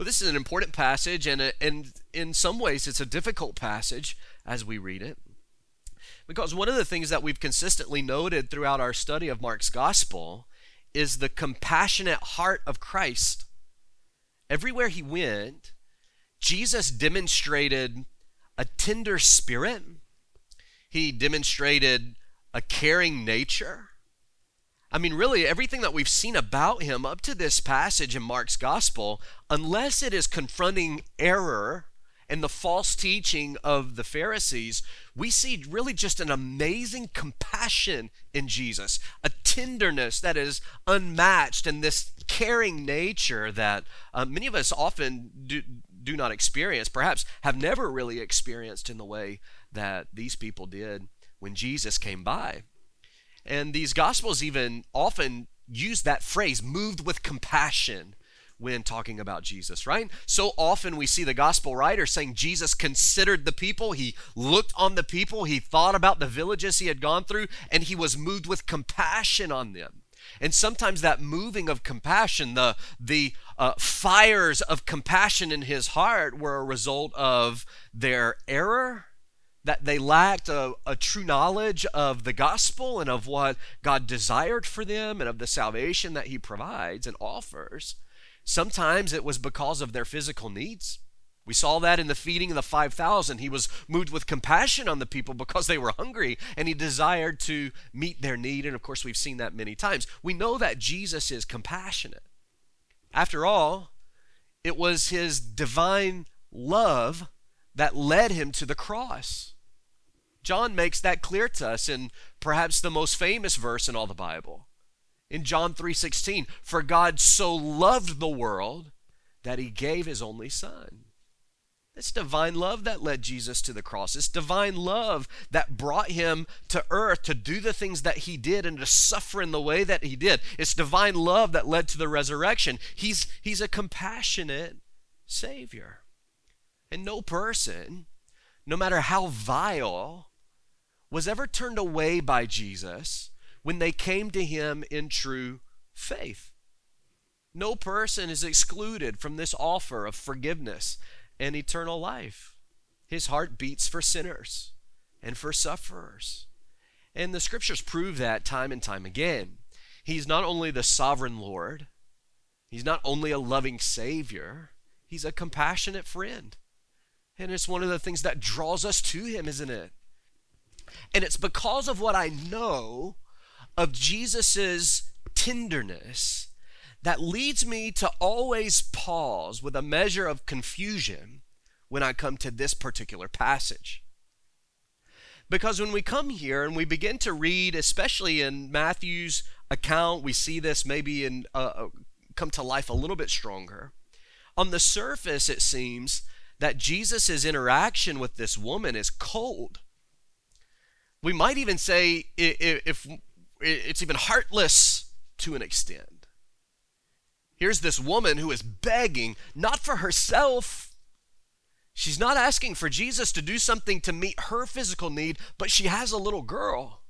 Well, this is an important passage, and, uh, and in some ways, it's a difficult passage as we read it. Because one of the things that we've consistently noted throughout our study of Mark's gospel is the compassionate heart of Christ. Everywhere he went, Jesus demonstrated a tender spirit, he demonstrated a caring nature. I mean, really, everything that we've seen about him up to this passage in Mark's gospel, unless it is confronting error and the false teaching of the Pharisees, we see really just an amazing compassion in Jesus, a tenderness that is unmatched, and this caring nature that uh, many of us often do, do not experience, perhaps have never really experienced in the way that these people did when Jesus came by. And these Gospels even often use that phrase, moved with compassion when talking about Jesus, right? So often we see the gospel writer saying Jesus considered the people, he looked on the people, he thought about the villages he had gone through, and he was moved with compassion on them. And sometimes that moving of compassion, the, the uh, fires of compassion in his heart, were a result of their error, that they lacked a, a, true knowledge of the gospel and of what God desired for them and of the salvation that he provides and offers. Sometimes it was because of their physical needs. We saw that in the feeding of the 5,000. He was moved with compassion on the people because they were hungry and he desired to meet their need. And of course, we've seen that many times. We know that Jesus is compassionate. After all, it was his divine love that led him to the cross. John makes that clear to us in perhaps the most famous verse in all the Bible in John 3:16, for God so loved the world that he gave his only son. It's divine love that led Jesus to the cross. It's divine love that brought him to earth to do the things that he did and to suffer in the way that he did. It's divine love that led to the resurrection. He's, he's a compassionate Savior. And no person, no matter how vile, was ever turned away by Jesus when they came to him in true faith. No person is excluded from this offer of forgiveness and eternal life. His heart beats for sinners and for sufferers. And the scriptures prove that time and time again. He's not only the sovereign Lord, he's not only a loving Savior, he's a compassionate friend. And it's one of the things that draws us to him, isn't it? And it's because of what I know of Jesus's tenderness that leads me to always pause with a measure of confusion when I come to this particular passage. Because when we come here and we begin to read, especially in Matthew's account, we see this maybe in uh, uh come to life a little bit stronger. On the surface, it seems that Jesus' interaction with this woman is cold. We might even say, if it's even heartless to an extent. Here's this woman who is begging, not for herself. She's not asking for Jesus to do something to meet her physical need, but she has a little girl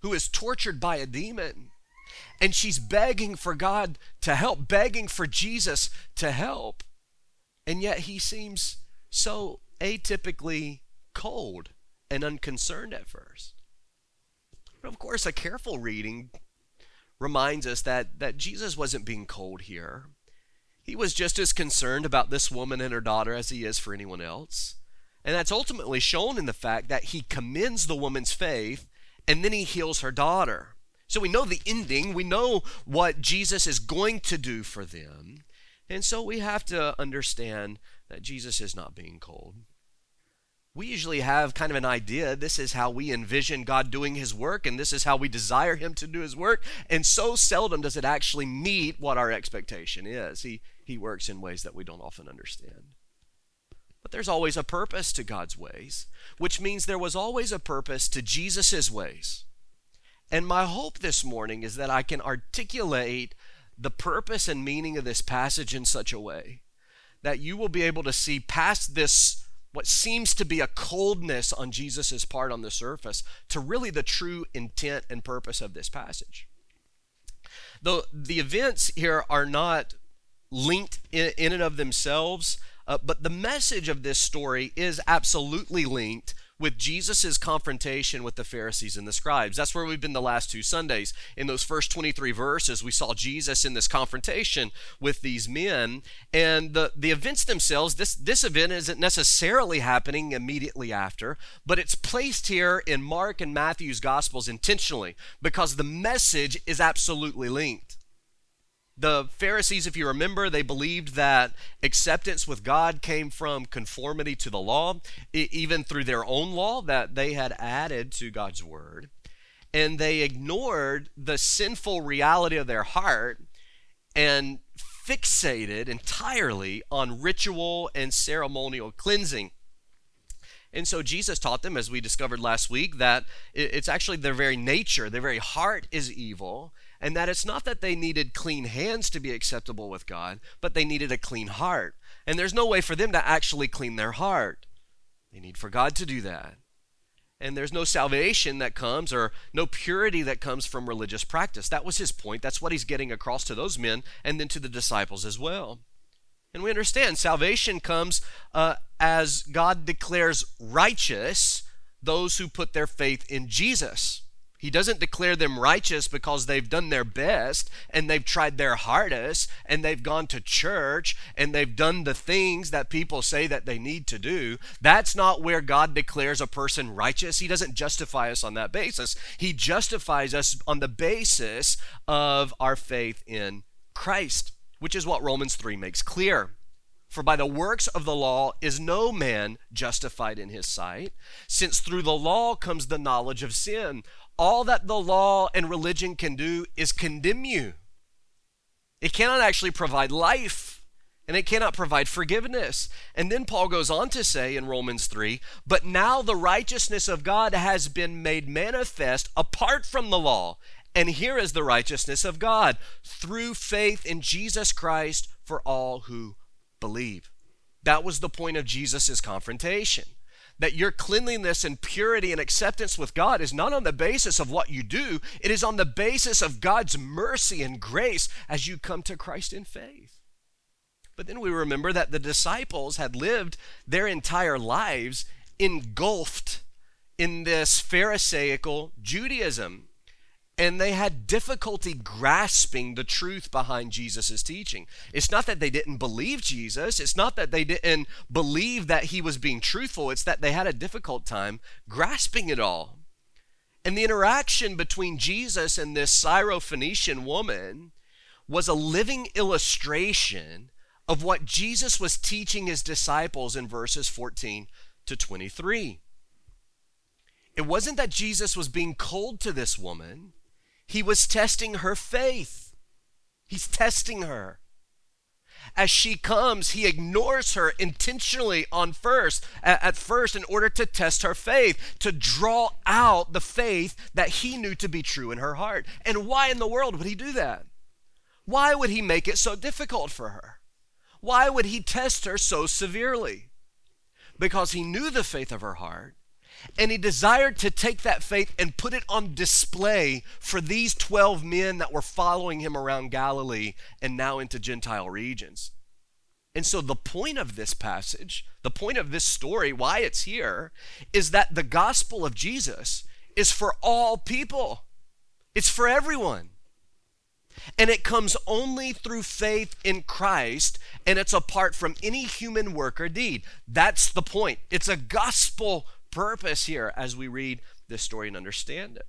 who is tortured by a demon. And she's begging for God to help, begging for Jesus to help. And yet he seems so atypically cold and unconcerned at first. But of course, a careful reading reminds us that, that Jesus wasn't being cold here. He was just as concerned about this woman and her daughter as he is for anyone else. And that's ultimately shown in the fact that he commends the woman's faith and then he heals her daughter. So we know the ending, we know what Jesus is going to do for them. And so we have to understand that Jesus is not being cold. We usually have kind of an idea this is how we envision God doing his work and this is how we desire him to do his work and so seldom does it actually meet what our expectation is. He he works in ways that we don't often understand. But there's always a purpose to God's ways which means there was always a purpose to Jesus's ways. And my hope this morning is that I can articulate the purpose and meaning of this passage in such a way that you will be able to see past this what seems to be a coldness on Jesus' part on the surface to really the true intent and purpose of this passage. Though the events here are not linked in, in and of themselves, uh, but the message of this story is absolutely linked with Jesus' confrontation with the Pharisees and the scribes. That's where we've been the last two Sundays. In those first 23 verses, we saw Jesus in this confrontation with these men. And the, the events themselves, this, this event isn't necessarily happening immediately after, but it's placed here in Mark and Matthew's Gospels intentionally because the message is absolutely linked. The Pharisees, if you remember, they believed that acceptance with God came from conformity to the law, even through their own law that they had added to God's word. And they ignored the sinful reality of their heart and fixated entirely on ritual and ceremonial cleansing. And so Jesus taught them, as we discovered last week, that it's actually their very nature, their very heart is evil, and that it's not that they needed clean hands to be acceptable with God, but they needed a clean heart. And there's no way for them to actually clean their heart. They need for God to do that. And there's no salvation that comes or no purity that comes from religious practice. That was his point. That's what he's getting across to those men and then to the disciples as well. And we understand salvation comes uh, as God declares righteous those who put their faith in Jesus. He doesn't declare them righteous because they've done their best and they've tried their hardest and they've gone to church and they've done the things that people say that they need to do. That's not where God declares a person righteous. He doesn't justify us on that basis. He justifies us on the basis of our faith in Christ, which is what Romans 3 makes clear. For by the works of the law is no man justified in his sight, since through the law comes the knowledge of sin all that the law and religion can do is condemn you. It cannot actually provide life, and it cannot provide forgiveness. And then Paul goes on to say in Romans 3 But now the righteousness of God has been made manifest apart from the law. And here is the righteousness of God through faith in Jesus Christ for all who believe. That was the point of Jesus' confrontation that your cleanliness and purity and acceptance with God is not on the basis of what you do, it is on the basis of God's mercy and grace as you come to Christ in faith. But then we remember that the disciples had lived their entire lives engulfed in this Pharisaical Judaism and they had difficulty grasping the truth behind Jesus' teaching. It's not that they didn't believe Jesus, it's not that they didn't believe that he was being truthful, it's that they had a difficult time grasping it all. And the interaction between Jesus and this Syrophoenician woman was a living illustration of what Jesus was teaching his disciples in verses 14 to 23. It wasn't that Jesus was being cold to this woman. He was testing her faith. He's testing her. As she comes, he ignores her intentionally on first, at first, in order to test her faith, to draw out the faith that he knew to be true in her heart. And why in the world would he do that? Why would he make it so difficult for her? Why would he test her so severely? Because he knew the faith of her heart and he desired to take that faith and put it on display for these 12 men that were following him around Galilee and now into Gentile regions. And so, the point of this passage, the point of this story, why it's here, is that the gospel of Jesus is for all people, it's for everyone. And it comes only through faith in Christ, and it's apart from any human work or deed. That's the point. It's a gospel purpose here as we read this story and understand it.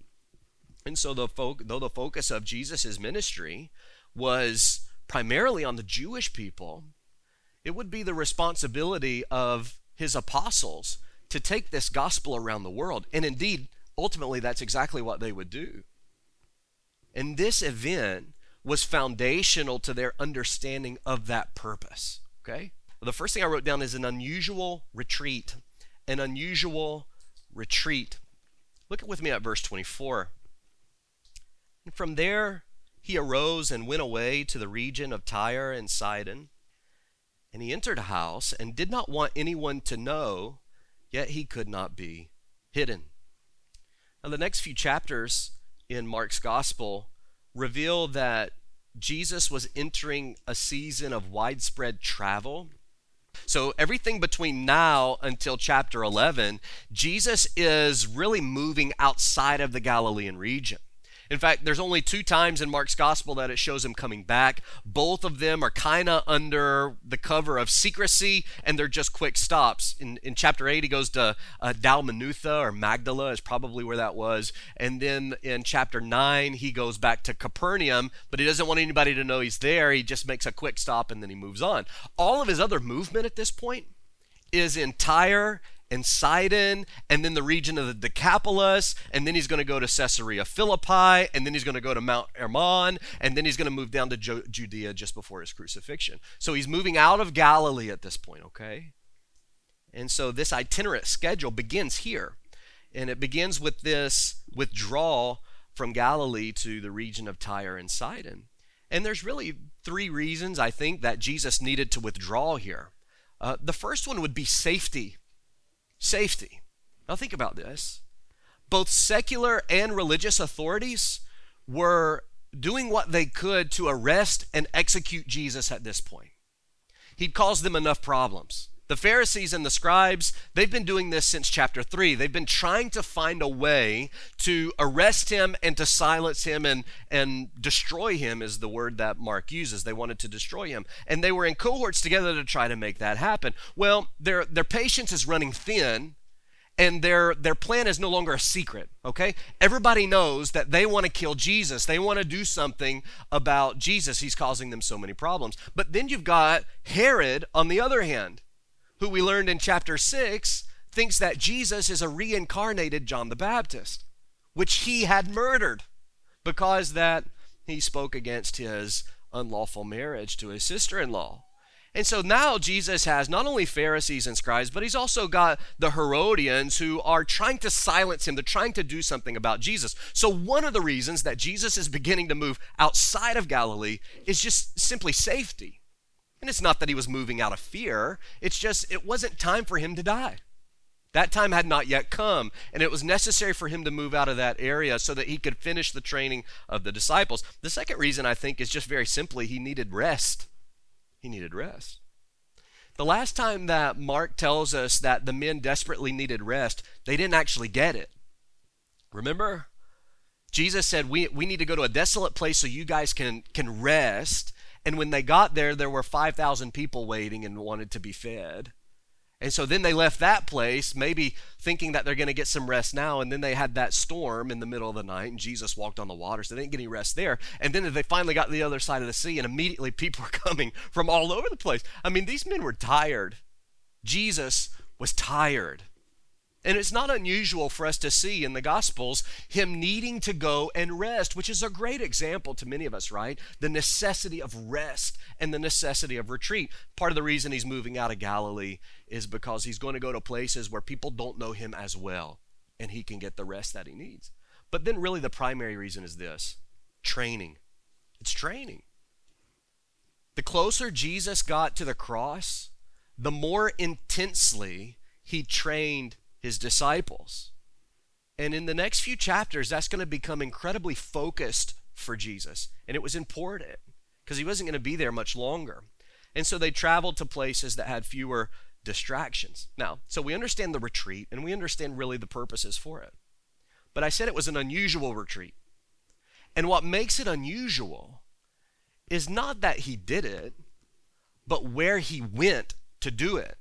And so, the though the focus of Jesus' ministry was primarily on the Jewish people, it would be the responsibility of his apostles to take this gospel around the world. And indeed, ultimately, that's exactly what they would do. And this event was foundational to their understanding of that purpose. Okay? The first thing I wrote down is an unusual retreat an unusual retreat. Look with me at verse 24. And from there he arose and went away to the region of Tyre and Sidon. And he entered a house and did not want anyone to know, yet he could not be hidden. Now, the next few chapters in Mark's gospel reveal that Jesus was entering a season of widespread travel. So, everything between now until chapter 11, Jesus is really moving outside of the Galilean region. In fact, there's only two times in Mark's gospel that it shows him coming back. Both of them are kind of under the cover of secrecy, and they're just quick stops. In, in chapter 8, he goes to uh, Dalmanutha or Magdala, is probably where that was. And then in chapter 9, he goes back to Capernaum, but he doesn't want anybody to know he's there. He just makes a quick stop and then he moves on. All of his other movement at this point is in Tyre and Sidon, and then the region of the Decapolis, and then he's going to go to Caesarea Philippi, and then he's going to go to Mount Hermon, and then he's going to move down to Judea just before his crucifixion. So he's moving out of Galilee at this point, okay? And so this itinerant schedule begins here, and it begins with this withdrawal from Galilee to the region of Tyre and Sidon. And there's really three reasons I think that Jesus needed to withdraw here. Uh, the first one would be safety safety. Now, think about this. Both secular and religious authorities were doing what they could to arrest and execute Jesus at this point. He'd caused them enough problems. The Pharisees and the scribes, they've been doing this since chapter 3. They've been trying to find a way to arrest him and to silence him and, and destroy him, is the word that Mark uses. They wanted to destroy him. And they were in cohorts together to try to make that happen. Well, their, their patience is running thin and their their plan is no longer a secret okay everybody knows that they want to kill jesus they want to do something about jesus he's causing them so many problems but then you've got herod on the other hand who we learned in chapter 6 thinks that jesus is a reincarnated john the baptist which he had murdered because that he spoke against his unlawful marriage to his sister-in-law and so now Jesus has not only Pharisees and scribes, but he's also got the Herodians who are trying to silence him. They're trying to do something about Jesus. So, one of the reasons that Jesus is beginning to move outside of Galilee is just simply safety. And it's not that he was moving out of fear, it's just it wasn't time for him to die. That time had not yet come, and it was necessary for him to move out of that area so that he could finish the training of the disciples. The second reason, I think, is just very simply he needed rest. He needed rest. The last time that Mark tells us that the men desperately needed rest, they didn't actually get it. Remember? Jesus said, we, we need to go to a desolate place so you guys can, can rest. And when they got there, there were 5,000 people waiting and wanted to be fed. And so then they left that place, maybe thinking that they're going to get some rest now. And then they had that storm in the middle of the night, and Jesus walked on the water, so they didn't get any rest there. And then they finally got to the other side of the sea, and immediately people were coming from all over the place. I mean, these men were tired. Jesus was tired. And it's not unusual for us to see in the Gospels him needing to go and rest, which is a great example to many of us, right? The necessity of rest and the necessity of retreat. Part of the reason he's moving out of Galilee is because he's going to go to places where people don't know him as well, and he can get the rest that he needs. But then, really, the primary reason is this training. It's training. The closer Jesus got to the cross, the more intensely he trained his disciples. And in the next few chapters, that's going to become incredibly focused for Jesus. And it was important because he wasn't going to be there much longer. And so they traveled to places that had fewer distractions. Now, so we understand the retreat and we understand really the purposes for it. But I said it was an unusual retreat. And what makes it unusual is not that he did it, but where he went to do it.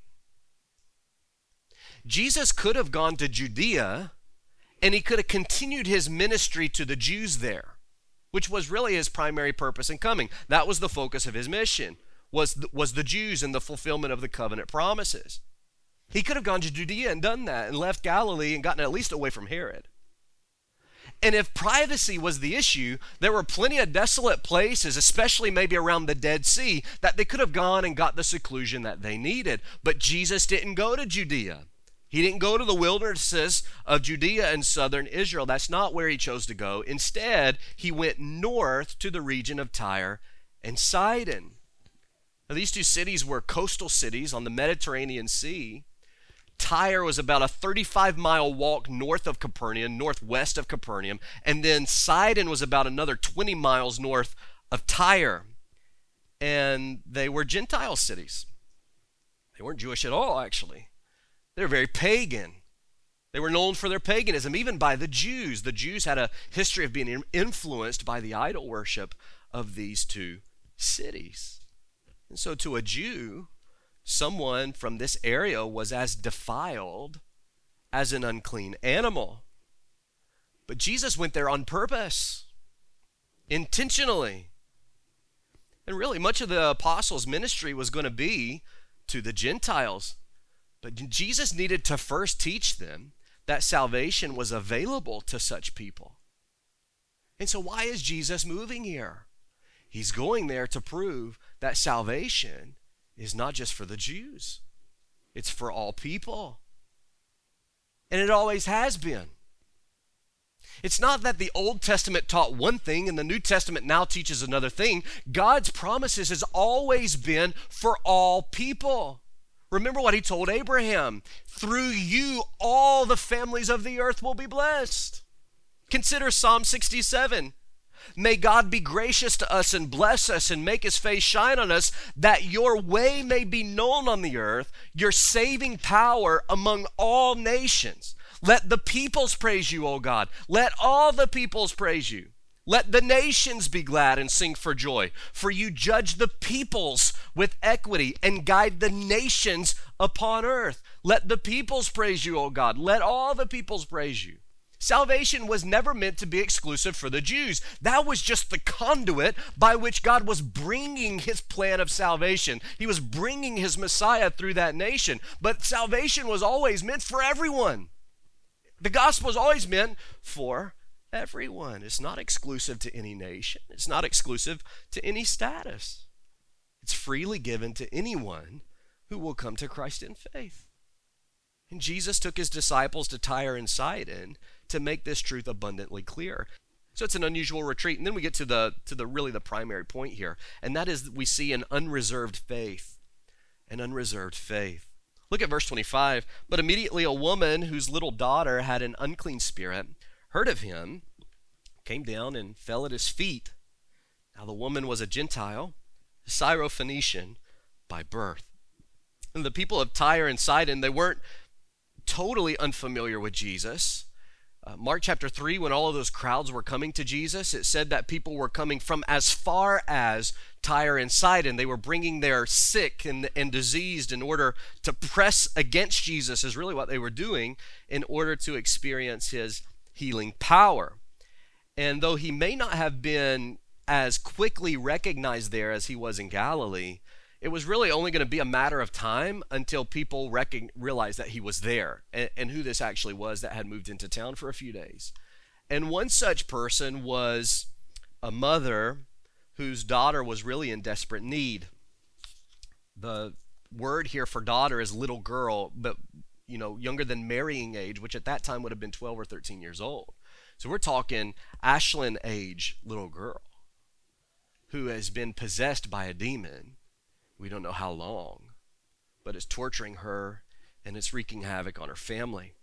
Jesus could have gone to Judea and he could have continued his ministry to the Jews there, which was really his primary purpose in coming. That was the focus of his mission, was the, was the Jews and the fulfillment of the covenant promises. He could have gone to Judea and done that and left Galilee and gotten at least away from Herod. And if privacy was the issue, there were plenty of desolate places, especially maybe around the Dead Sea, that they could have gone and got the seclusion that they needed. But Jesus didn't go to Judea. He didn't go to the wildernesses of Judea and southern Israel. That's not where he chose to go. Instead, he went north to the region of Tyre and Sidon. Now, these two cities were coastal cities on the Mediterranean Sea. Tyre was about a 35 mile walk north of Capernaum, northwest of Capernaum, and then Sidon was about another 20 miles north of Tyre, and they were Gentile cities. They weren't Jewish at all, actually. They were very pagan. They were known for their paganism, even by the Jews. The Jews had a history of being influenced by the idol worship of these two cities. And so, to a Jew, someone from this area was as defiled as an unclean animal. But Jesus went there on purpose, intentionally. And really, much of the apostles' ministry was going to be to the Gentiles. But Jesus needed to first teach them that salvation was available to such people. And so, why is Jesus moving here? He's going there to prove that salvation is not just for the Jews, it's for all people. And it always has been. It's not that the Old Testament taught one thing and the New Testament now teaches another thing. God's promises has always been for all people. Remember what he told Abraham through you, all the families of the earth will be blessed. Consider Psalm 67. May God be gracious to us and bless us and make his face shine on us, that your way may be known on the earth, your saving power among all nations. Let the peoples praise you, O God. Let all the peoples praise you. Let the nations be glad and sing for joy, for you judge the peoples with equity and guide the nations upon earth. Let the peoples praise you, O God. Let all the peoples praise you. Salvation was never meant to be exclusive for the Jews. That was just the conduit by which God was bringing his plan of salvation. He was bringing his Messiah through that nation. But salvation was always meant for everyone. The gospel is always meant for everyone. It's not exclusive to any nation, it's not exclusive to any status. It's freely given to anyone who will come to Christ in faith. And Jesus took his disciples to Tyre and Sidon to make this truth abundantly clear. So it's an unusual retreat. And then we get to the to the really the primary point here, and that is we see an unreserved faith. An unreserved faith. Look at verse 25. But immediately a woman whose little daughter had an unclean spirit heard of him, came down and fell at his feet. Now the woman was a Gentile, Syrophoenician by birth. And the people of Tyre and Sidon, they weren't totally unfamiliar with Jesus. Uh, Mark chapter 3, when all of those crowds were coming to Jesus, it said that people were coming from as far as Tyre and Sidon. They were bringing their sick and, and diseased in order to press against Jesus, is really what they were doing in order to experience his healing power. And though he may not have been as quickly recognized there as he was in Galilee, it was really only going to be a matter of time until people recog- realized that he was there and, and who this actually was that had moved into town for a few days. And one such person was a mother whose daughter was really in desperate need. The word here for daughter is little girl, but you know, younger than marrying age, which at that time would have been 12 or 13 years old. So we're talking Ashlyn age little girl who has been possessed by a demon we don't know how long, but it's torturing her and it's wreaking havoc on her family.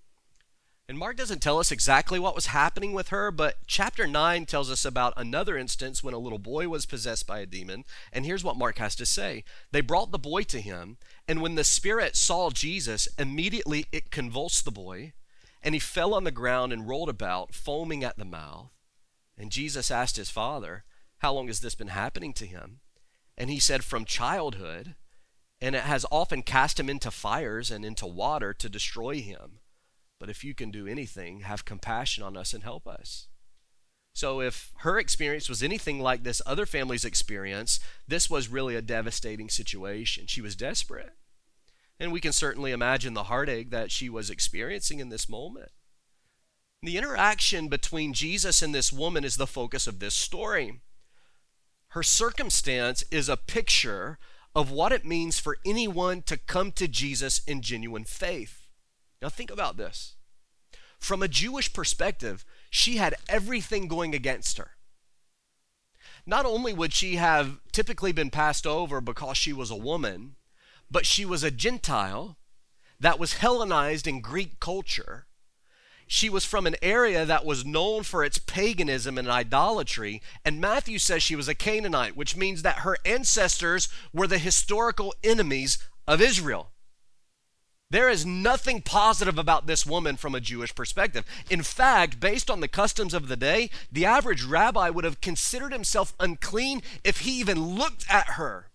And Mark doesn't tell us exactly what was happening with her, but chapter 9 tells us about another instance when a little boy was possessed by a demon. And here's what Mark has to say They brought the boy to him, and when the spirit saw Jesus, immediately it convulsed the boy, and he fell on the ground and rolled about, foaming at the mouth. And Jesus asked his father, How long has this been happening to him? And he said, From childhood, and it has often cast him into fires and into water to destroy him. But if you can do anything, have compassion on us and help us. So, if her experience was anything like this other family's experience, this was really a devastating situation. She was desperate. And we can certainly imagine the heartache that she was experiencing in this moment. The interaction between Jesus and this woman is the focus of this story. Her circumstance is a picture of what it means for anyone to come to Jesus in genuine faith. Now, think about this. From a Jewish perspective, she had everything going against her. Not only would she have typically been passed over because she was a woman, but she was a Gentile that was Hellenized in Greek culture. she was from an area that was known for its paganism and idolatry. And Matthew says she was a Canaanite, which means that her ancestors were the historical enemies of Israel. There is nothing positive about this woman from a Jewish perspective. In fact, based on the customs of the day, the average rabbi would have considered himself unclean if he even looked at her.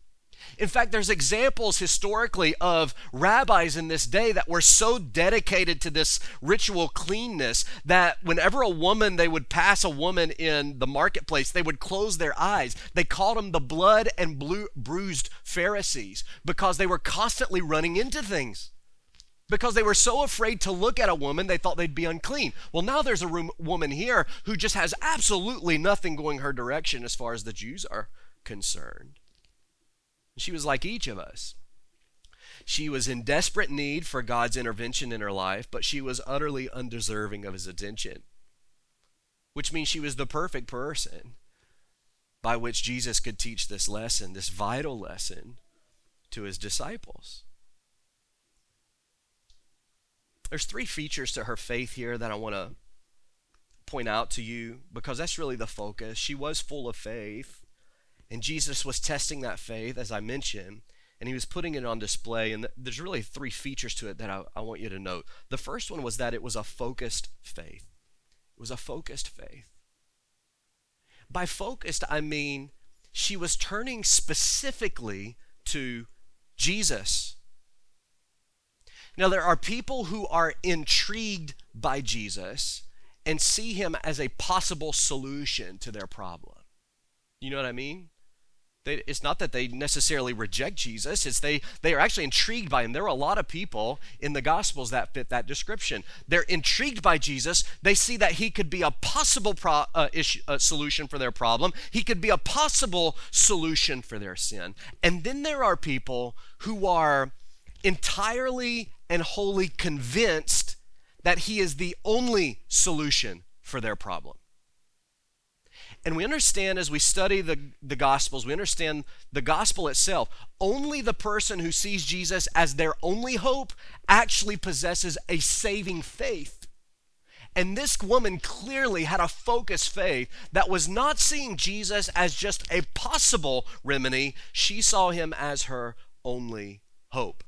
In fact, there's examples historically of rabbis in this day that were so dedicated to this ritual cleanness that whenever a woman, they would pass a woman in the marketplace, they would close their eyes. They called them the blood and blue, bruised Pharisees because they were constantly running into things. Because they were so afraid to look at a woman, they thought they'd be unclean. Well, now there's a room, woman here who just has absolutely nothing going her direction as far as the Jews are concerned. She was like each of us. She was in desperate need for God's intervention in her life, but she was utterly undeserving of his attention, which means she was the perfect person by which Jesus could teach this lesson, this vital lesson to his disciples. There's three features to her faith here that I want to point out to you because that's really the focus. She was full of faith. And Jesus was testing that faith, as I mentioned, and he was putting it on display. And there's really three features to it that I, I want you to note. The first one was that it was a focused faith. It was a focused faith. By focused, I mean she was turning specifically to Jesus. Now, there are people who are intrigued by Jesus and see him as a possible solution to their problem. You know what I mean? They, it's not that they necessarily reject Jesus, it's they, they are actually intrigued by him. There are a lot of people in the Gospels that fit that description. They're intrigued by Jesus. They see that he could be a possible pro, uh, issue, uh, solution for their problem, he could be a possible solution for their sin. And then there are people who are entirely and wholly convinced that he is the only solution for their problem. And we understand as we study the, the Gospels, we understand the gospel itself. Only the person who sees Jesus as their only hope actually possesses a saving faith. And this woman clearly had a focused faith that was not seeing Jesus as just a possible remedy, she saw him as her only hope.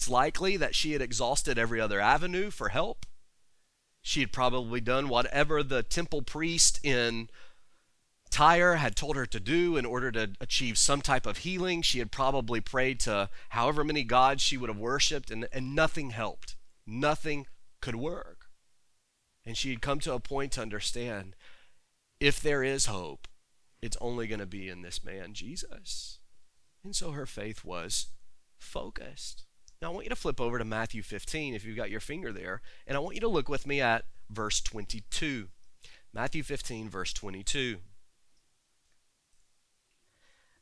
It's likely that she had exhausted every other avenue for help. She had probably done whatever the temple priest in Tyre had told her to do in order to achieve some type of healing. She had probably prayed to however many gods she would have worshiped, and, and nothing helped. Nothing could work. And she had come to a point to understand if there is hope, it's only going to be in this man, Jesus. And so her faith was focused. Now, I want you to flip over to Matthew 15 if you've got your finger there, and I want you to look with me at verse 22. Matthew 15, verse 22.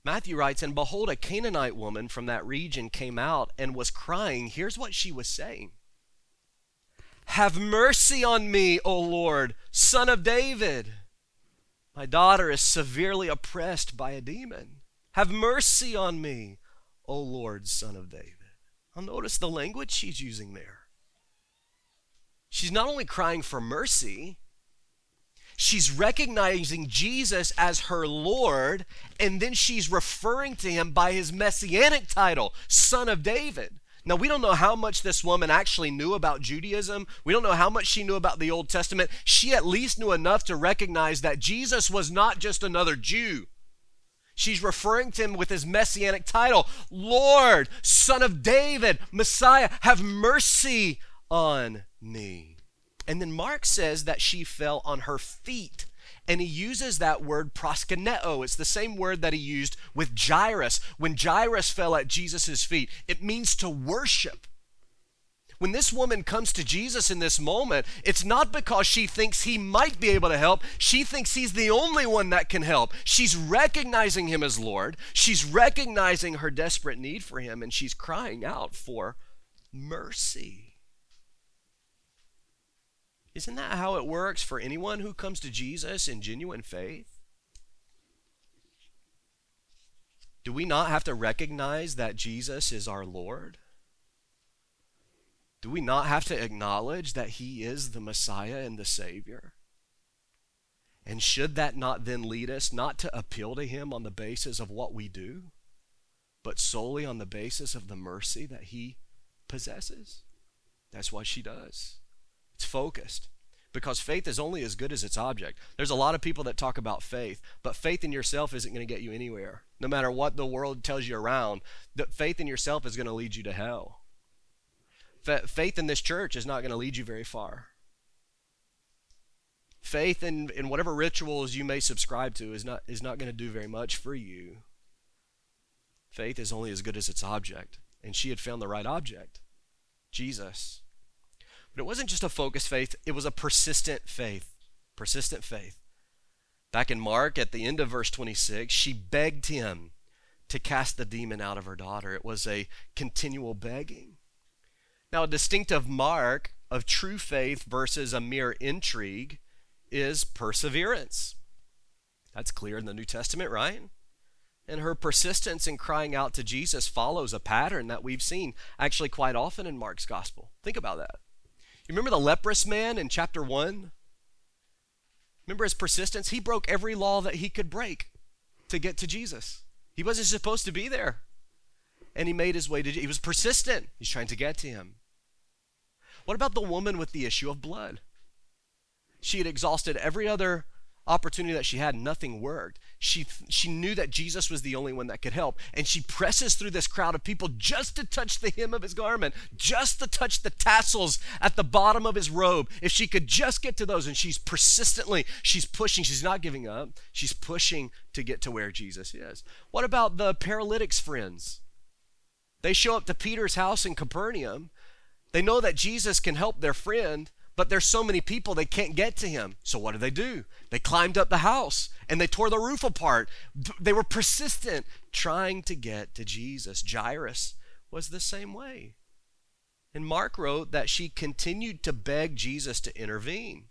Matthew writes, And behold, a Canaanite woman from that region came out and was crying. Here's what she was saying Have mercy on me, O Lord, son of David. My daughter is severely oppressed by a demon. Have mercy on me, O Lord, son of David. I'll notice the language she's using there. She's not only crying for mercy, she's recognizing Jesus as her Lord, and then she's referring to him by his messianic title, Son of David. Now, we don't know how much this woman actually knew about Judaism. We don't know how much she knew about the Old Testament. She at least knew enough to recognize that Jesus was not just another Jew. She's referring to him with his messianic title Lord, Son of David, Messiah, have mercy on me. And then Mark says that she fell on her feet. And he uses that word proskuneo. It's the same word that he used with Jairus. When Jairus fell at Jesus' feet, it means to worship. When this woman comes to Jesus in this moment, it's not because she thinks he might be able to help. She thinks he's the only one that can help. She's recognizing him as Lord. She's recognizing her desperate need for him, and she's crying out for mercy. Isn't that how it works for anyone who comes to Jesus in genuine faith? Do we not have to recognize that Jesus is our Lord? Do we not have to acknowledge that he is the Messiah and the Savior? And should that not then lead us not to appeal to him on the basis of what we do, but solely on the basis of the mercy that he possesses? That's what she does. It's focused because faith is only as good as its object. There's a lot of people that talk about faith, but faith in yourself isn't going to get you anywhere. No matter what the world tells you around, that faith in yourself is going to lead you to hell. Faith in this church is not going to lead you very far. Faith in, in whatever rituals you may subscribe to is not, is not going to do very much for you. Faith is only as good as its object. And she had found the right object Jesus. But it wasn't just a focused faith, it was a persistent faith. Persistent faith. Back in Mark, at the end of verse 26, she begged him to cast the demon out of her daughter. It was a continual begging. Now, a distinctive mark of true faith versus a mere intrigue is perseverance. That's clear in the New Testament, right? And her persistence in crying out to Jesus follows a pattern that we've seen actually quite often in Mark's gospel. Think about that. You remember the leprous man in chapter 1? Remember his persistence? He broke every law that he could break to get to Jesus. He wasn't supposed to be there. And he made his way to He was persistent. He's trying to get to him. What about the woman with the issue of blood? She had exhausted every other opportunity that she had, nothing worked. She, she knew that Jesus was the only one that could help. And she presses through this crowd of people just to touch the hem of his garment, just to touch the tassels at the bottom of his robe. If she could just get to those, and she's persistently, she's pushing, she's not giving up, she's pushing to get to where Jesus is. What about the paralytic's friends? They show up to Peter's house in Capernaum. They know that Jesus can help their friend, but there's so many people they can't get to him. So what do they do? They climbed up the house and they tore the roof apart. They were persistent trying to get to Jesus. Jairus was the same way. And Mark wrote that she continued to beg Jesus to intervene.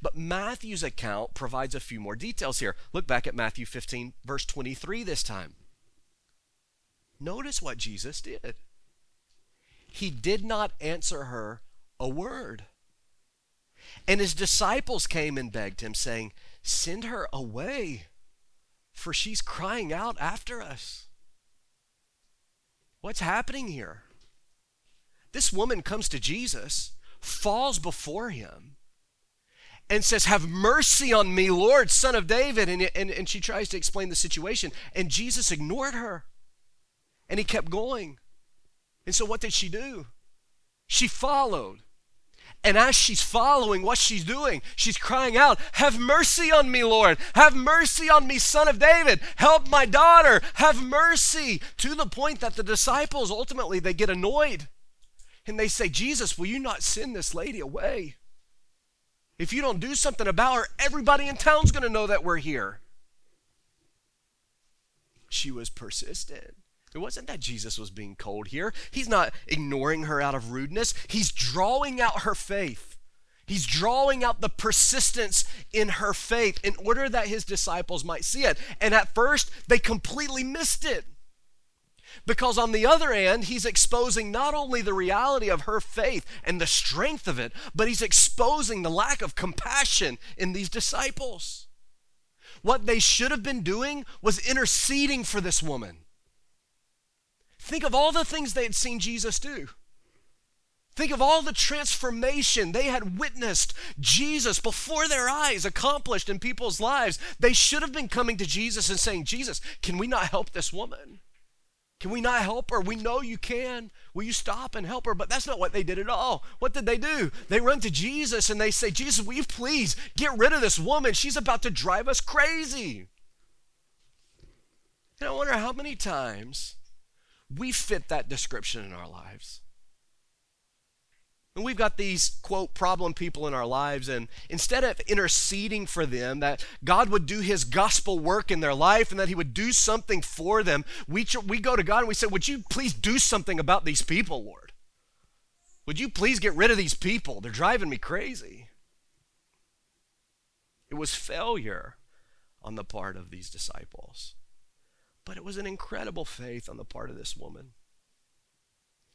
But Matthew's account provides a few more details here. Look back at Matthew 15, verse 23 this time. Notice what Jesus did. He did not answer her a word. And his disciples came and begged him, saying, Send her away, for she's crying out after us. What's happening here? This woman comes to Jesus, falls before him, and says, Have mercy on me, Lord, son of David. And, and, and she tries to explain the situation, and Jesus ignored her. And he kept going. And so, what did she do? She followed. And as she's following what she's doing, she's crying out, Have mercy on me, Lord. Have mercy on me, son of David. Help my daughter. Have mercy. To the point that the disciples ultimately they get annoyed. And they say, Jesus, will you not send this lady away? If you don't do something about her, everybody in town's going to know that we're here. She was persistent. It wasn't that Jesus was being cold here. He's not ignoring her out of rudeness. He's drawing out her faith. He's drawing out the persistence in her faith in order that his disciples might see it. And at first, they completely missed it. Because on the other end, he's exposing not only the reality of her faith and the strength of it, but he's exposing the lack of compassion in these disciples. What they should have been doing was interceding for this woman Think of all the things they had seen Jesus do. Think of all the transformation they had witnessed Jesus before their eyes accomplished in people's lives. They should have been coming to Jesus and saying, Jesus, can we not help this woman? Can we not help her? We know you can. Will you stop and help her? But that's not what they did at all. What did they do? They run to Jesus and they say, Jesus, will you please get rid of this woman? She's about to drive us crazy. And I wonder how many times we fit that description in our lives. And we've got these, quote, problem people in our lives, and instead of interceding for them, that God would do his gospel work in their life and that he would do something for them, we, we go to God and we say, Would you please do something about these people, Lord? Would you please get rid of these people? They're driving me crazy. It was failure on the part of these disciples. But it was an incredible faith on the part of this woman.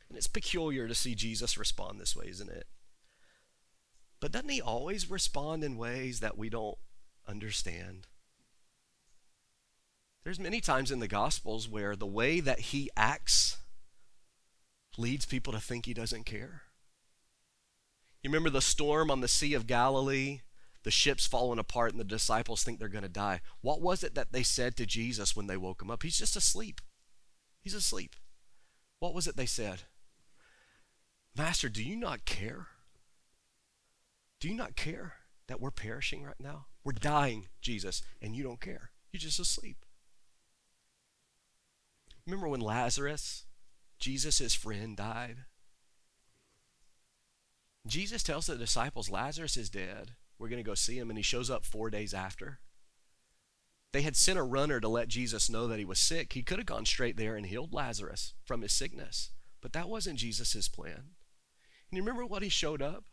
And it's peculiar to see Jesus respond this way, isn't it? But doesn't he always respond in ways that we don't understand? There's many times in the Gospels where the way that he acts leads people to think he doesn't care. You remember the storm on the Sea of Galilee? The ship's falling apart and the disciples think they're going to die. What was it that they said to Jesus when they woke him up? He's just asleep. He's asleep. What was it they said? Master, do you not care? Do you not care that we're perishing right now? We're dying, Jesus, and you don't care. You're just asleep. Remember when Lazarus, Jesus' friend, died? Jesus tells the disciples Lazarus is dead. We're going to go see him, and he shows up four days after. They had sent a runner to let Jesus know that he was sick. He could have gone straight there and healed Lazarus from his sickness, but that wasn't Jesus' plan. And you remember what he showed up?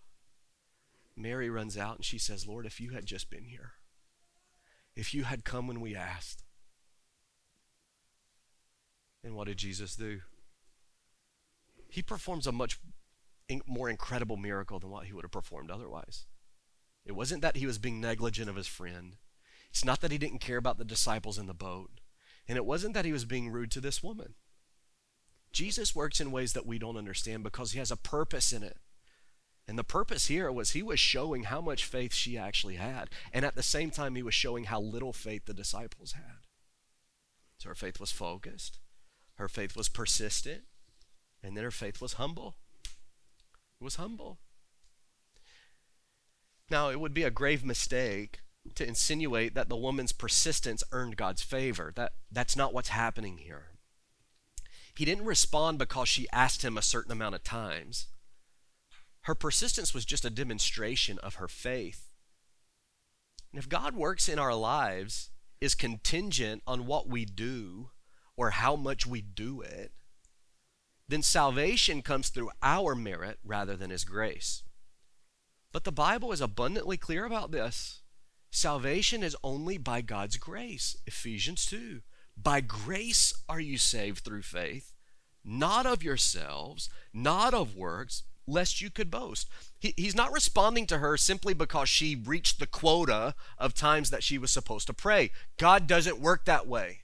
Mary runs out and she says, Lord, if you had just been here, if you had come when we asked. And what did Jesus do? He performs a much more incredible miracle than what he would have performed otherwise. It wasn't that he was being negligent of his friend. It's not that he didn't care about the disciples in the boat. And it wasn't that he was being rude to this woman. Jesus works in ways that we don't understand because he has a purpose in it. And the purpose here was he was showing how much faith she actually had. And at the same time, he was showing how little faith the disciples had. So her faith was focused, her faith was persistent, and then her faith was humble. It was humble. Now, it would be a grave mistake to insinuate that the woman's persistence earned God's favor. That, that's not what's happening here. He didn't respond because she asked him a certain amount of times. Her persistence was just a demonstration of her faith. And if God works in our lives is contingent on what we do or how much we do it, then salvation comes through our merit rather than his grace. But the Bible is abundantly clear about this. Salvation is only by God's grace. Ephesians 2. By grace are you saved through faith, not of yourselves, not of works, lest you could boast. He, he's not responding to her simply because she reached the quota of times that she was supposed to pray. God doesn't work that way.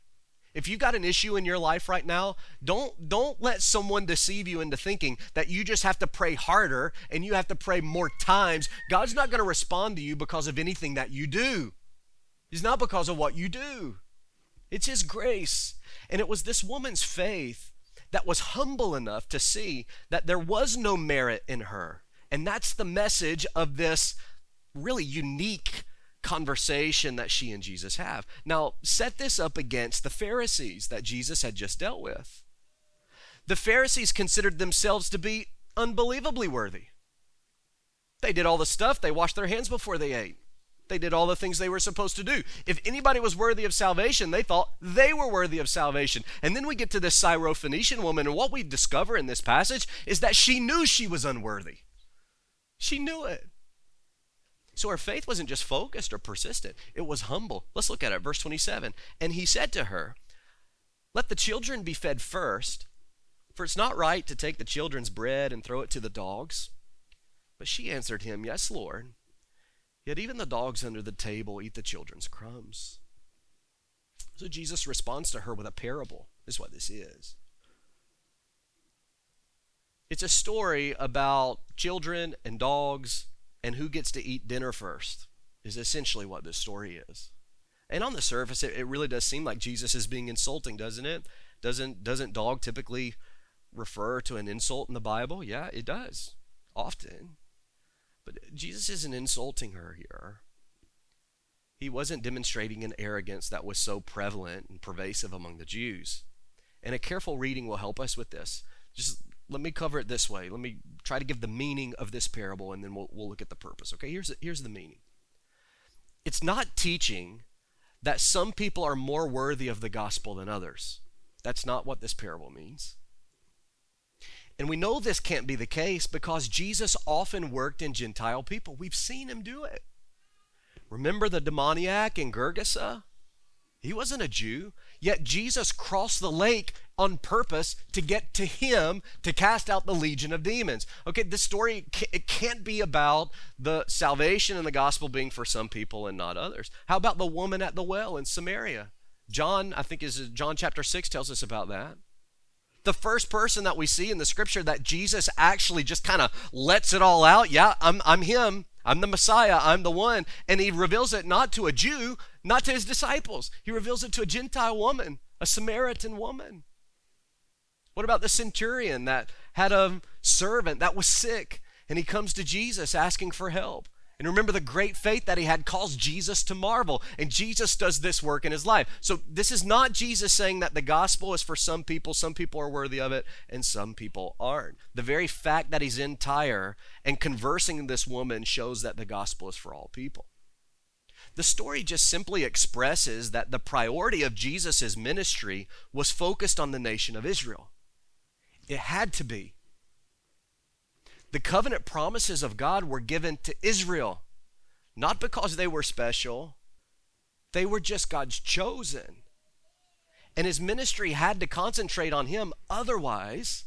If you've got an issue in your life right now, don't don't let someone deceive you into thinking that you just have to pray harder and you have to pray more times. God's not going to respond to you because of anything that you do. It's not because of what you do. It's his grace. And it was this woman's faith that was humble enough to see that there was no merit in her. And that's the message of this really unique conversation that she and Jesus have. Now, set this up against the Pharisees that Jesus had just dealt with. The Pharisees considered themselves to be unbelievably worthy. They did all the stuff, they washed their hands before they ate. They did all the things they were supposed to do. If anybody was worthy of salvation, they thought they were worthy of salvation. And then we get to this Syrophoenician woman, and what we discover in this passage is that she knew she was unworthy. She knew it. So her faith wasn't just focused or persistent, it was humble. Let's look at it, verse 27. And he said to her, Let the children be fed first, for it's not right to take the children's bread and throw it to the dogs. But she answered him, Yes, Lord. Yet even the dogs under the table eat the children's crumbs. So Jesus responds to her with a parable, is what this is. It's a story about children and dogs and who gets to eat dinner first is essentially what this story is. And on the surface, it, it really does seem like Jesus is being insulting, doesn't it? Doesn't doesn't dog typically refer to an insult in the Bible? Yeah, it does, often. But Jesus isn't insulting her here. He wasn't demonstrating an arrogance that was so prevalent and pervasive among the Jews. And a careful reading will help us with this. Just let me cover it this way. Let me try to give the meaning of this parable and then we'll, we'll look at the purpose. Okay, here's the, here's the meaning it's not teaching that some people are more worthy of the gospel than others. That's not what this parable means. And we know this can't be the case because Jesus often worked in Gentile people. We've seen him do it. Remember the demoniac in Gergesa? He wasn't a Jew, yet Jesus crossed the lake on purpose to get to him to cast out the legion of demons. Okay, this story it can't be about the salvation and the gospel being for some people and not others. How about the woman at the well in Samaria? John, I think is John chapter 6 tells us about that. The first person that we see in the scripture that Jesus actually just kind of lets it all out, yeah, I'm I'm him. I'm the Messiah. I'm the one. And he reveals it not to a Jew, not to his disciples. He reveals it to a Gentile woman, a Samaritan woman. What about the centurion that had a servant that was sick and he comes to Jesus asking for help? And remember, the great faith that he had caused Jesus to marvel. And Jesus does this work in his life. So, this is not Jesus saying that the gospel is for some people, some people are worthy of it, and some people aren't. The very fact that he's in Tyre and conversing with this woman shows that the gospel is for all people. The story just simply expresses that the priority of Jesus' ministry was focused on the nation of Israel. It had to be. The covenant promises of God were given to Israel, not because they were special, they were just God's chosen. And his ministry had to concentrate on him, otherwise,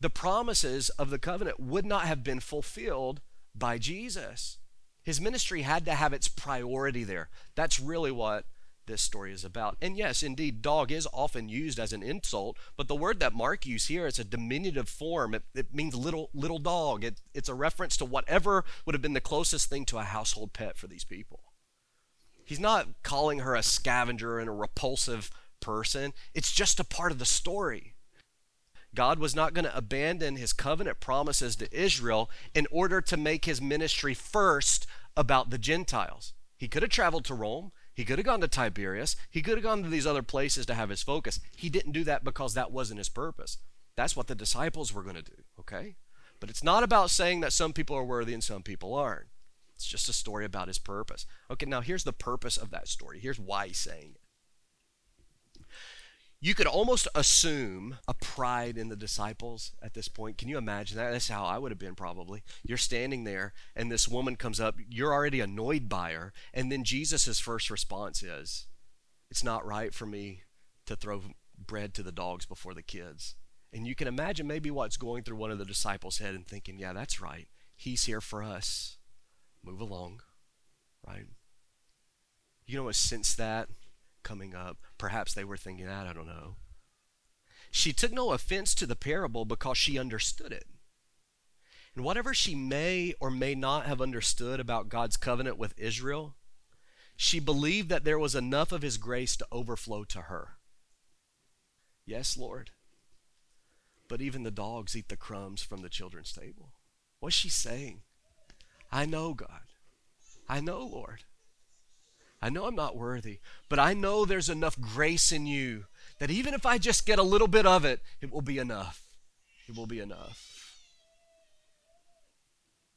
the promises of the covenant would not have been fulfilled by Jesus. His ministry had to have its priority there. That's really what this story is about. And yes, indeed, dog is often used as an insult, but the word that Mark used here is a diminutive form. It, it means little little dog. It, it's a reference to whatever would have been the closest thing to a household pet for these people. He's not calling her a scavenger and a repulsive person. It's just a part of the story. God was not going to abandon his covenant promises to Israel in order to make his ministry first about the Gentiles. He could have traveled to Rome. He could have gone to Tiberias. He could have gone to these other places to have his focus. He didn't do that because that wasn't his purpose. That's what the disciples were going to do, okay? But it's not about saying that some people are worthy and some people aren't. It's just a story about his purpose. Okay, now here's the purpose of that story. Here's why he's saying you could almost assume a pride in the disciples at this point. Can you imagine that? That's how I would have been probably. You're standing there, and this woman comes up. You're already annoyed by her. And then Jesus' first response is, It's not right for me to throw bread to the dogs before the kids. And you can imagine maybe what's going through one of the disciples' head and thinking, Yeah, that's right. He's here for us. Move along, right? You know what, sense that coming up. Perhaps they were thinking that, I don't know. She took no offense to the parable because she understood it. And whatever she may or may not have understood about God's covenant with Israel, she believed that there was enough of His grace to overflow to her. Yes, Lord. But even the dogs eat the crumbs from the children's table. What's she saying? I know, God. I know, Lord. I know I'm not worthy, but I know there's enough grace in you that even if I just get a little bit of it, it will be enough. It will be enough.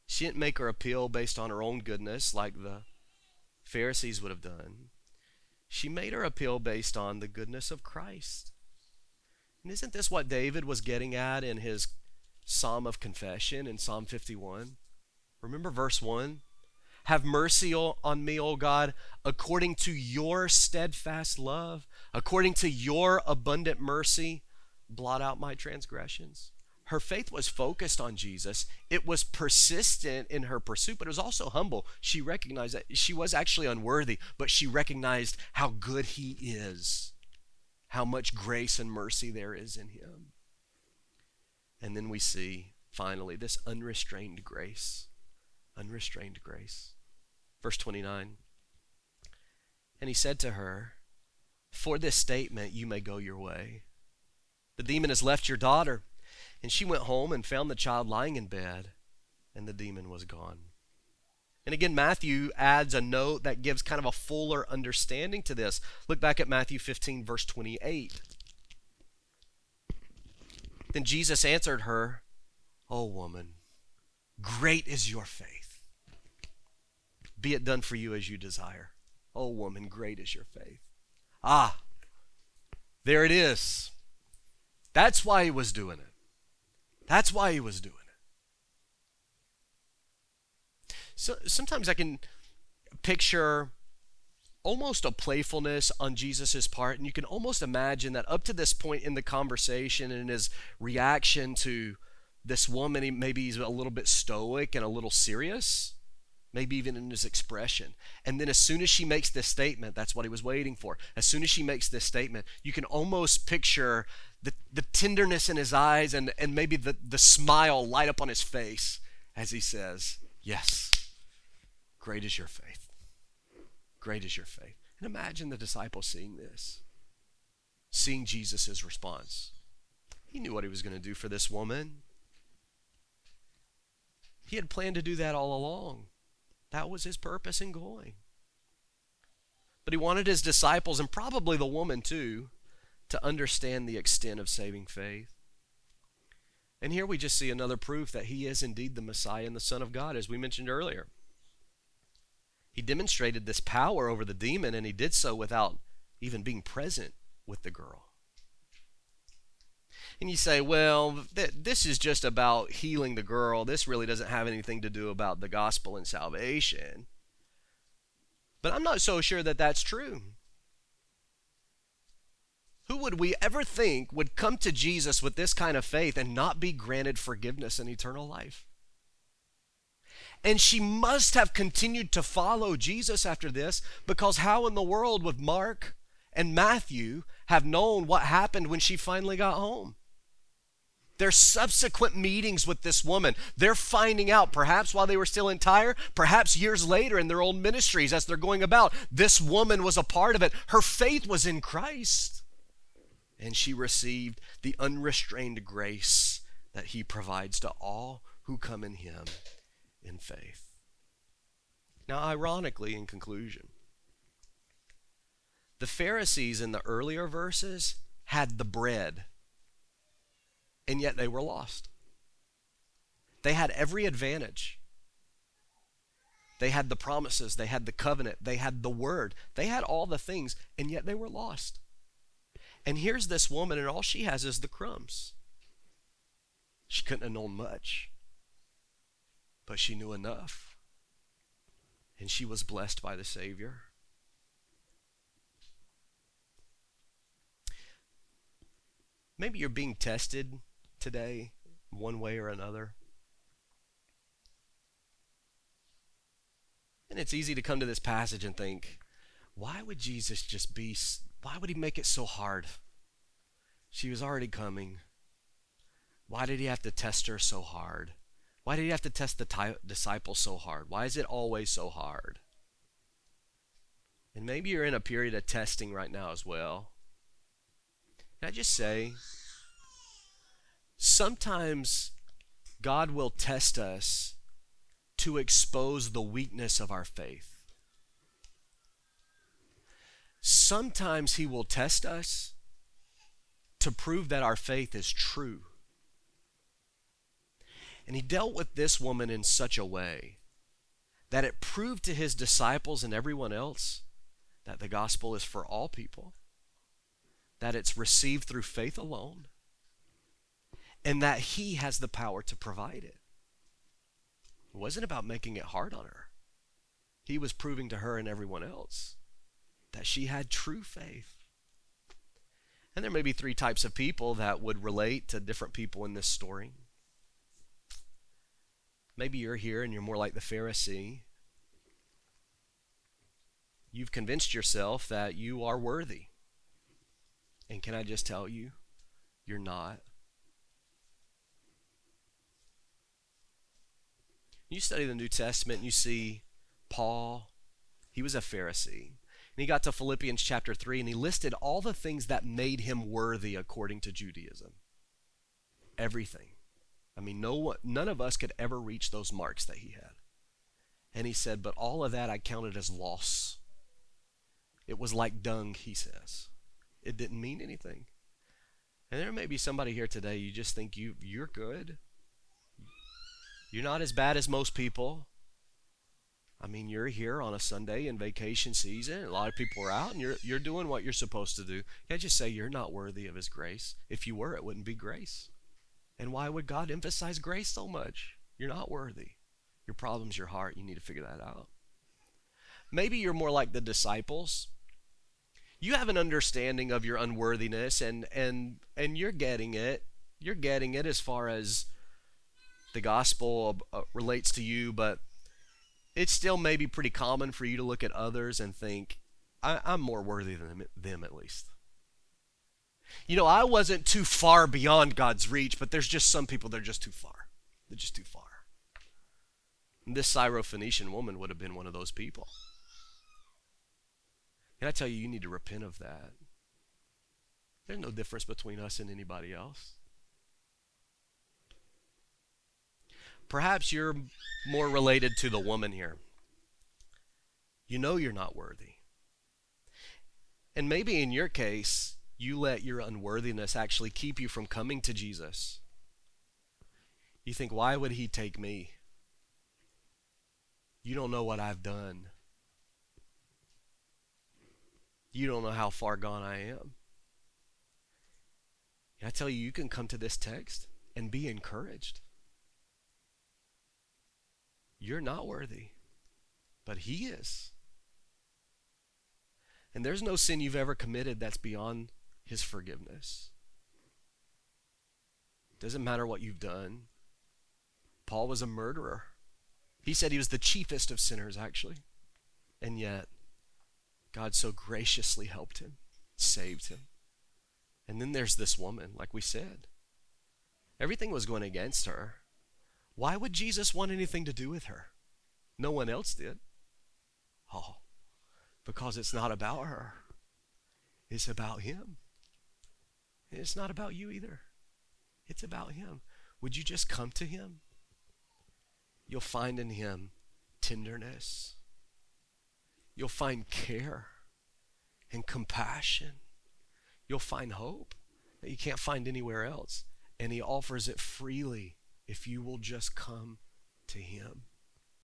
She didn't make her appeal based on her own goodness like the Pharisees would have done. She made her appeal based on the goodness of Christ. And isn't this what David was getting at in his Psalm of Confession in Psalm 51? Remember verse 1? Have mercy on me, O God, according to your steadfast love, according to your abundant mercy, blot out my transgressions. Her faith was focused on Jesus. It was persistent in her pursuit, but it was also humble. She recognized that she was actually unworthy, but she recognized how good he is, how much grace and mercy there is in him. And then we see, finally, this unrestrained grace unrestrained grace. Verse 29 And he said to her, For this statement you may go your way. The demon has left your daughter. And she went home and found the child lying in bed, and the demon was gone. And again, Matthew adds a note that gives kind of a fuller understanding to this. Look back at Matthew 15, verse 28. Then Jesus answered her, O woman, great is your faith. Be it done for you as you desire. Oh, woman, great is your faith. Ah, there it is. That's why he was doing it. That's why he was doing it. So sometimes I can picture almost a playfulness on Jesus' part. And you can almost imagine that up to this point in the conversation and his reaction to this woman, he, maybe he's a little bit stoic and a little serious, maybe even in his expression. And then as soon as she makes this statement, that's what he was waiting for. As soon as she makes this statement, you can almost picture the, the tenderness in his eyes and, and maybe the, the smile light up on his face as he says, Yes, great is your faith. Great is your faith. And imagine the disciples seeing this, seeing Jesus' response. He knew what he was going to do for this woman. He had planned to do that all along. That was his purpose in going. But he wanted his disciples, and probably the woman too, to understand the extent of saving faith. And here we just see another proof that he is indeed the Messiah and the Son of God, as we mentioned earlier. He demonstrated this power over the demon, and he did so without even being present with the girl. And you say, well, th- this is just about healing the girl. This really doesn't have anything to do about the gospel and salvation. But I'm not so sure that that's true. Who would we ever think would come to Jesus with this kind of faith and not be granted forgiveness and eternal life? And she must have continued to follow Jesus after this because how in the world would Mark and Matthew have known what happened when she finally got home? Their subsequent meetings with this woman, they're finding out, perhaps while they were still in Tyre, perhaps years later in their own ministries as they're going about, this woman was a part of it. Her faith was in Christ. And she received the unrestrained grace that he provides to all who come in him in faith. Now, ironically, in conclusion, the Pharisees in the earlier verses had the bread, and yet they were lost. They had every advantage. They had the promises, they had the covenant, they had the word, they had all the things, and yet they were lost. And here's this woman, and all she has is the crumbs. She couldn't have known much but she knew enough. And she was blessed by the Savior. Maybe you're being tested today, one way or another. And it's easy to come to this passage and think, why would Jesus just be, why would he make it so hard? She was already coming. Why did he have to test her so hard? Why did he have to test the ty- disciples so hard? Why is it always so hard? And maybe you're in a period of testing right now as well. Can I just say, sometimes God will test us to expose the weakness of our faith. Sometimes He will test us to prove that our faith is true. And he dealt with this woman in such a way that it proved to his disciples and everyone else that the gospel is for all people, that it's received through faith alone, and that he has the power to provide it. It wasn't about making it hard on her. He was proving to her and everyone else that she had true faith. And there may be three types of people that would relate to different people in this story. Maybe you're here and you're more like the Pharisee. You've convinced yourself that you are worthy. And can I just tell you, you're not. You study the New Testament and you see Paul, he was a Pharisee. And he got to Philippians chapter 3 and he listed all the things that made him worthy according to Judaism. Everything. I mean, no one, none of us could ever reach those marks that he had. And he said, But all of that I counted as loss. It was like dung, he says. It didn't mean anything. And there may be somebody here today, you just think you, you're good. You're not as bad as most people. I mean, you're here on a Sunday in vacation season. A lot of people are out, and you're, you're doing what you're supposed to do. Can't just say you're not worthy of His grace? If you were, it wouldn't be grace. And why would God emphasize grace so much? You're not worthy. Your problem's your heart. You need to figure that out. maybe you're more like the disciples. You have an understanding of your unworthiness and and and you're getting it. You're getting it as far as the gospel uh, relates to you, but it's still maybe pretty common for you to look at others and think, I, am more worthy than them at least. You know, I wasn't too far beyond God's reach, but there's just some people that are just too far. They're just too far. And this Syrophoenician woman would have been one of those people. Can I tell you, you need to repent of that? There's no difference between us and anybody else. Perhaps you're more related to the woman here. You know you're not worthy. And maybe in your case, you let your unworthiness actually keep you from coming to Jesus. You think, why would he take me? You don't know what I've done. You don't know how far gone I am. I tell you, you can come to this text and be encouraged. You're not worthy, but He is. And there's no sin you've ever committed that's beyond His forgiveness. Doesn't matter what you've done. Paul was a murderer. He said he was the chiefest of sinners, actually. And yet, God so graciously helped him, saved him. And then there's this woman, like we said. Everything was going against her. Why would Jesus want anything to do with her? No one else did. Oh, because it's not about her, it's about him. It's not about you either, it's about him. Would you just come to him? You'll find in him tenderness, you'll find care and compassion, you'll find hope that you can't find anywhere else. And he offers it freely if you will just come to him.